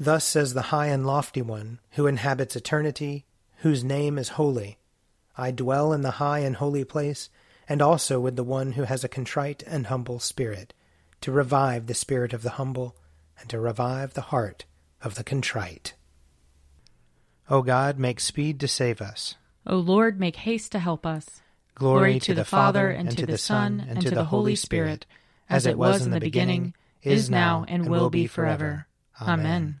Thus says the high and lofty one, who inhabits eternity, whose name is holy. I dwell in the high and holy place, and also with the one who has a contrite and humble spirit, to revive the spirit of the humble, and to revive the heart of the contrite. O God, make speed to save us. O Lord, make haste to help us. Glory, Glory to, to the, the Father, and to the Son, and to the Holy Spirit, as it was in the beginning, is now, and will be forever. Amen.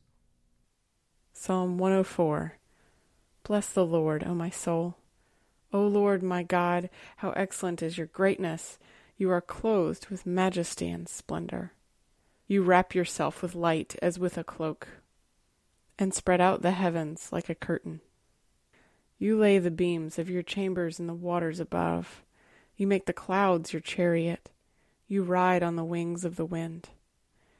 Psalm 104 Bless the Lord, O my soul. O Lord my God, how excellent is your greatness! You are clothed with majesty and splendor. You wrap yourself with light as with a cloak, and spread out the heavens like a curtain. You lay the beams of your chambers in the waters above. You make the clouds your chariot. You ride on the wings of the wind.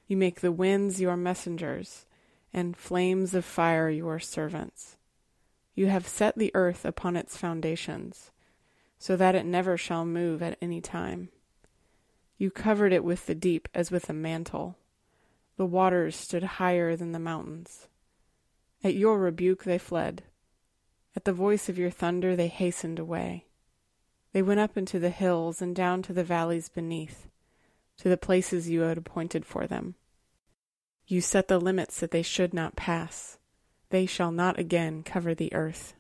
You make the winds your messengers, and flames of fire your servants. You have set the earth upon its foundations, so that it never shall move at any time. You covered it with the deep as with a mantle. The waters stood higher than the mountains. At your rebuke they fled. At the voice of your thunder they hastened away. They went up into the hills and down to the valleys beneath, to the places you had appointed for them. You set the limits that they should not pass. They shall not again cover the earth.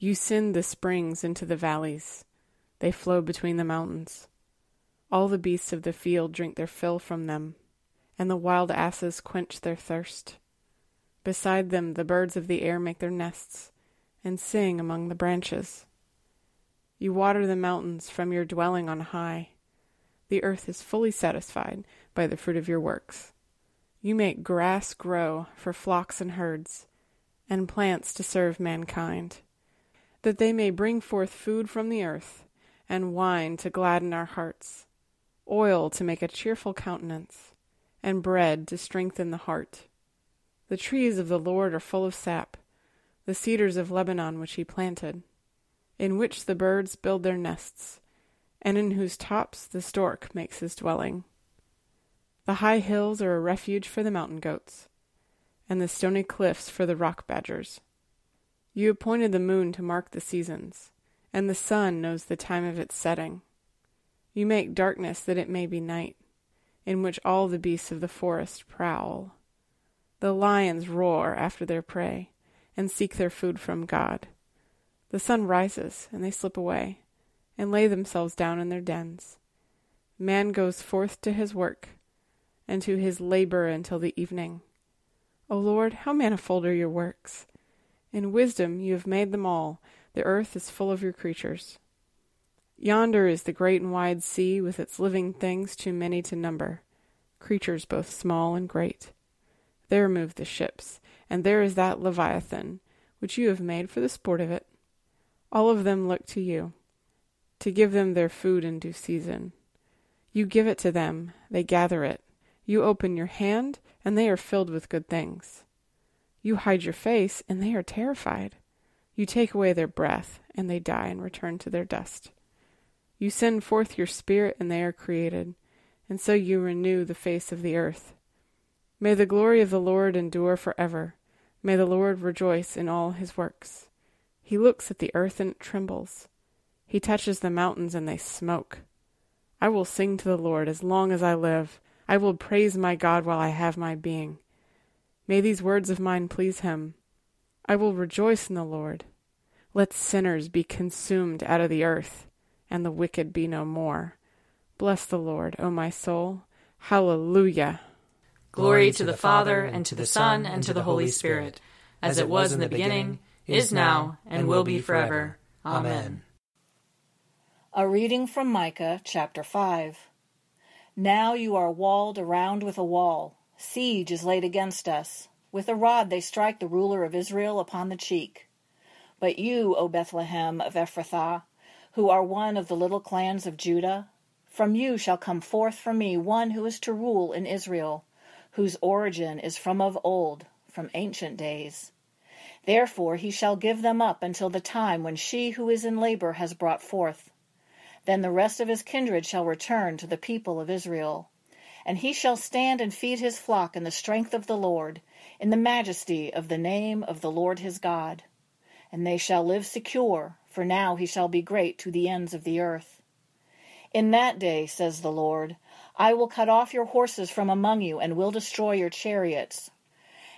You send the springs into the valleys. They flow between the mountains. All the beasts of the field drink their fill from them, and the wild asses quench their thirst. Beside them the birds of the air make their nests and sing among the branches. You water the mountains from your dwelling on high. The earth is fully satisfied by the fruit of your works. You make grass grow for flocks and herds, and plants to serve mankind, that they may bring forth food from the earth, and wine to gladden our hearts, oil to make a cheerful countenance, and bread to strengthen the heart. The trees of the Lord are full of sap the cedars of Lebanon which he planted, in which the birds build their nests, and in whose tops the stork makes his dwelling. The high hills are a refuge for the mountain goats, and the stony cliffs for the rock badgers. You appointed the moon to mark the seasons, and the sun knows the time of its setting. You make darkness that it may be night, in which all the beasts of the forest prowl. The lions roar after their prey and seek their food from God. The sun rises, and they slip away, and lay themselves down in their dens. Man goes forth to his work, and to his labor until the evening. O Lord, how manifold are your works! In wisdom you have made them all, the earth is full of your creatures. Yonder is the great and wide sea, with its living things too many to number, creatures both small and great. There move the ships, and there is that Leviathan, which you have made for the sport of it. All of them look to you, to give them their food in due season. You give it to them, they gather it. You open your hand, and they are filled with good things. You hide your face, and they are terrified. You take away their breath, and they die and return to their dust. You send forth your spirit, and they are created, and so you renew the face of the earth. May the glory of the Lord endure forever. May the Lord rejoice in all his works. He looks at the earth and it trembles. He touches the mountains and they smoke. I will sing to the Lord as long as I live. I will praise my God while I have my being. May these words of mine please him. I will rejoice in the Lord. Let sinners be consumed out of the earth, and the wicked be no more. Bless the Lord, O my soul. Hallelujah. Glory to the Father, and to the Son, and to the Holy Spirit, as it was in the beginning, is now, and will be forever. Amen. A reading from Micah chapter 5. Now you are walled around with a wall. Siege is laid against us. With a rod they strike the ruler of Israel upon the cheek. But you, O Bethlehem of Ephrathah, who are one of the little clans of Judah, from you shall come forth for me one who is to rule in Israel, whose origin is from of old, from ancient days. Therefore he shall give them up until the time when she who is in labor has brought forth. Then the rest of his kindred shall return to the people of Israel. And he shall stand and feed his flock in the strength of the Lord, in the majesty of the name of the Lord his God. And they shall live secure, for now he shall be great to the ends of the earth. In that day, says the Lord, I will cut off your horses from among you, and will destroy your chariots.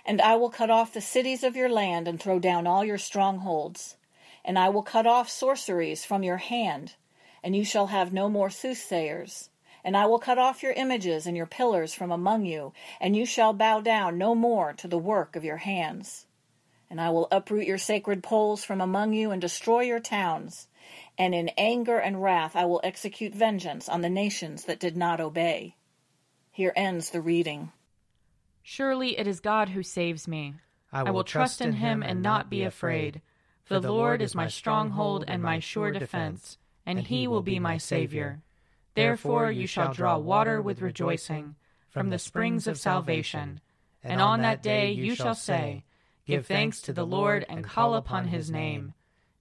And I will cut off the cities of your land, and throw down all your strongholds. And I will cut off sorceries from your hand, and you shall have no more soothsayers. And I will cut off your images and your pillars from among you, and you shall bow down no more to the work of your hands. And I will uproot your sacred poles from among you and destroy your towns. And in anger and wrath I will execute vengeance on the nations that did not obey. Here ends the reading. Surely it is God who saves me. I will, I will trust in him and not be afraid. For the Lord is my stronghold and my sure defense, and he will be my Savior. Therefore you shall draw water with rejoicing from the springs of salvation. And on that day you shall say, Give thanks to the Lord and call upon his name.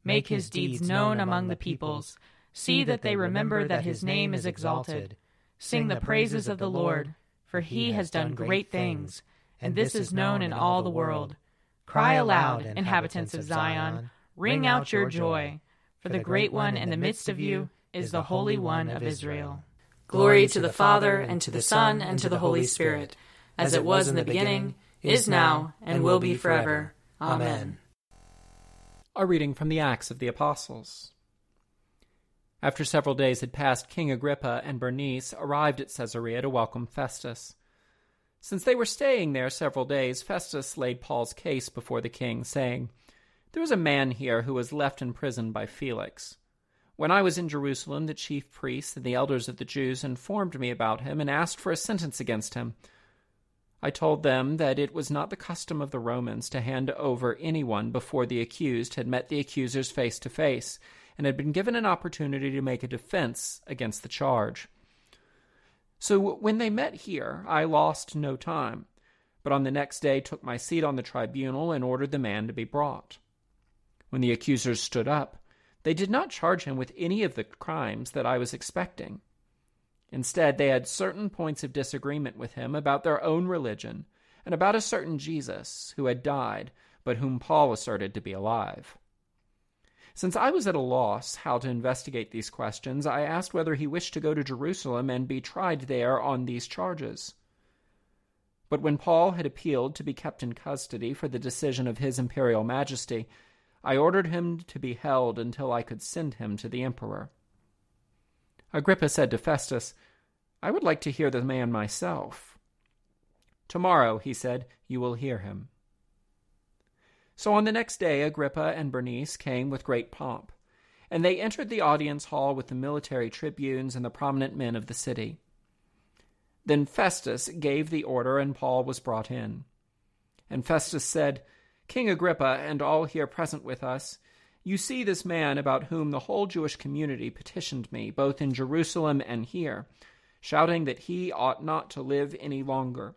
Make his deeds known among the peoples. See that they remember that his name is exalted. Sing the praises of the Lord, for he has done great things, and this is known in all the world. Cry aloud, inhabitants of Zion, ring out your joy, for the great one in the midst of you is the Holy One of Israel. Glory to the Father, and to the Son, and to the Holy Spirit, as it was in the beginning is now, and will be forever. Amen. A reading from the Acts of the Apostles. After several days had passed, King Agrippa and Bernice arrived at Caesarea to welcome Festus. Since they were staying there several days, Festus laid Paul's case before the king, saying, There is a man here who was left in prison by Felix. When I was in Jerusalem, the chief priests and the elders of the Jews informed me about him and asked for a sentence against him. I told them that it was not the custom of the Romans to hand over anyone before the accused had met the accusers face to face and had been given an opportunity to make a defense against the charge. So when they met here, I lost no time, but on the next day took my seat on the tribunal and ordered the man to be brought. When the accusers stood up, they did not charge him with any of the crimes that I was expecting. Instead, they had certain points of disagreement with him about their own religion and about a certain Jesus who had died, but whom Paul asserted to be alive. Since I was at a loss how to investigate these questions, I asked whether he wished to go to Jerusalem and be tried there on these charges. But when Paul had appealed to be kept in custody for the decision of his imperial majesty, I ordered him to be held until I could send him to the emperor. Agrippa said to Festus, I would like to hear the man myself. Tomorrow, he said, you will hear him. So on the next day, Agrippa and Bernice came with great pomp, and they entered the audience hall with the military tribunes and the prominent men of the city. Then Festus gave the order, and Paul was brought in. And Festus said, King Agrippa, and all here present with us, you see this man about whom the whole Jewish community petitioned me, both in Jerusalem and here, shouting that he ought not to live any longer.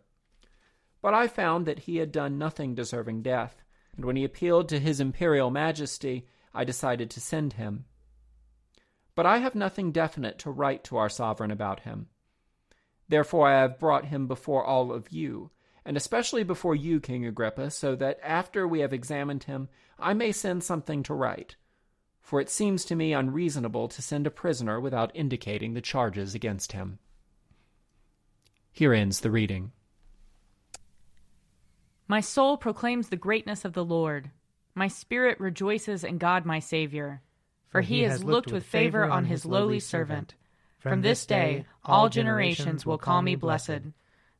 But I found that he had done nothing deserving death, and when he appealed to his imperial majesty, I decided to send him. But I have nothing definite to write to our sovereign about him. Therefore I have brought him before all of you, and especially before you, King Agrippa, so that after we have examined him, I may send something to write. For it seems to me unreasonable to send a prisoner without indicating the charges against him. Here ends the reading. My soul proclaims the greatness of the Lord. My spirit rejoices in God my Saviour. For he has looked with favor on his lowly servant. From this day all generations will call me blessed.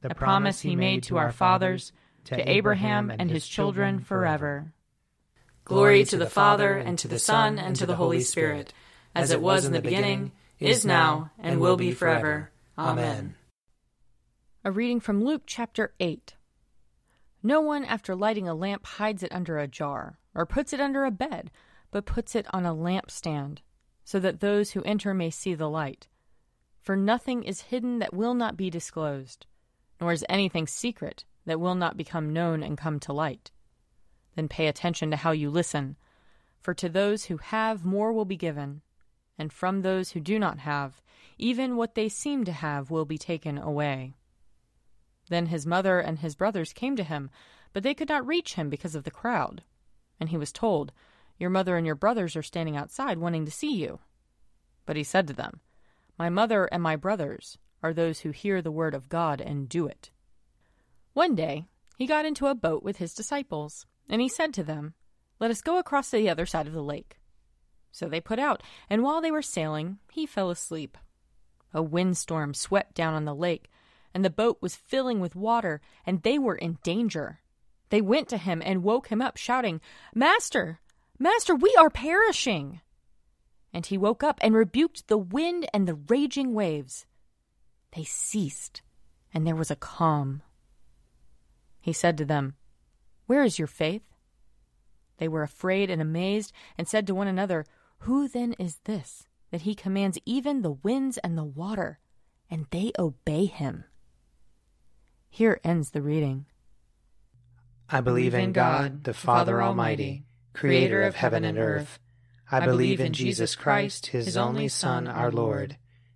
the promise he made to our fathers, to Abraham and his children forever. Glory to the Father, and to the Son, and to the Holy Spirit, as it was in the beginning, is now, and will be forever. Amen. A reading from Luke chapter 8. No one, after lighting a lamp, hides it under a jar, or puts it under a bed, but puts it on a lampstand, so that those who enter may see the light. For nothing is hidden that will not be disclosed, nor is anything secret that will not become known and come to light. Then pay attention to how you listen, for to those who have more will be given, and from those who do not have, even what they seem to have will be taken away. Then his mother and his brothers came to him, but they could not reach him because of the crowd. And he was told, Your mother and your brothers are standing outside wanting to see you. But he said to them, My mother and my brothers are those who hear the word of God and do it. One day he got into a boat with his disciples, and he said to them, Let us go across to the other side of the lake. So they put out, and while they were sailing, he fell asleep. A windstorm swept down on the lake and the boat was filling with water, and they were in danger. They went to him and woke him up, shouting, Master, Master, we are perishing. And he woke up and rebuked the wind and the raging waves. They ceased, and there was a calm. He said to them, Where is your faith? They were afraid and amazed, and said to one another, Who then is this, that he commands even the winds and the water, and they obey him? Here ends the reading. I believe in God, the Father Almighty, creator of heaven and earth. I believe in Jesus Christ, his only Son, our Lord.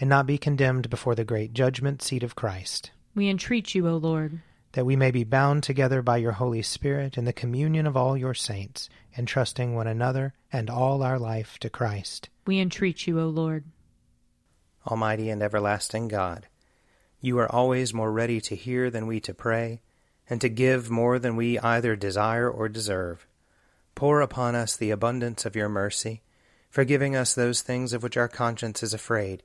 and not be condemned before the great judgment seat of Christ. We entreat you, O Lord. That we may be bound together by your Holy Spirit in the communion of all your saints, entrusting one another and all our life to Christ. We entreat you, O Lord. Almighty and everlasting God, you are always more ready to hear than we to pray and to give more than we either desire or deserve. Pour upon us the abundance of your mercy, forgiving us those things of which our conscience is afraid,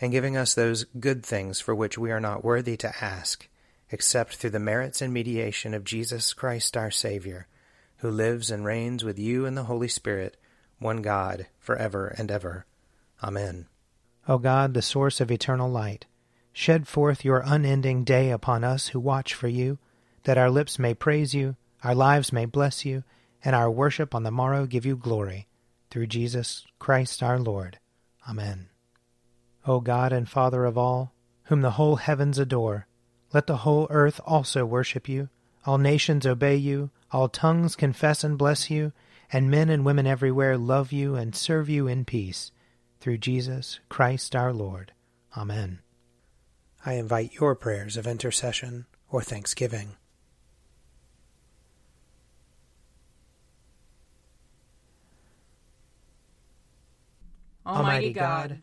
and giving us those good things for which we are not worthy to ask, except through the merits and mediation of Jesus Christ our Saviour, who lives and reigns with you in the Holy Spirit, one God, for ever and ever. Amen. O God, the source of eternal light, shed forth your unending day upon us who watch for you that our lips may praise you, our lives may bless you, and our worship on the morrow give you glory. Through Jesus Christ our Lord. Amen. O God and Father of all, whom the whole heavens adore, let the whole earth also worship you, all nations obey you, all tongues confess and bless you, and men and women everywhere love you and serve you in peace. Through Jesus Christ our Lord. Amen. I invite your prayers of intercession or thanksgiving. Almighty God,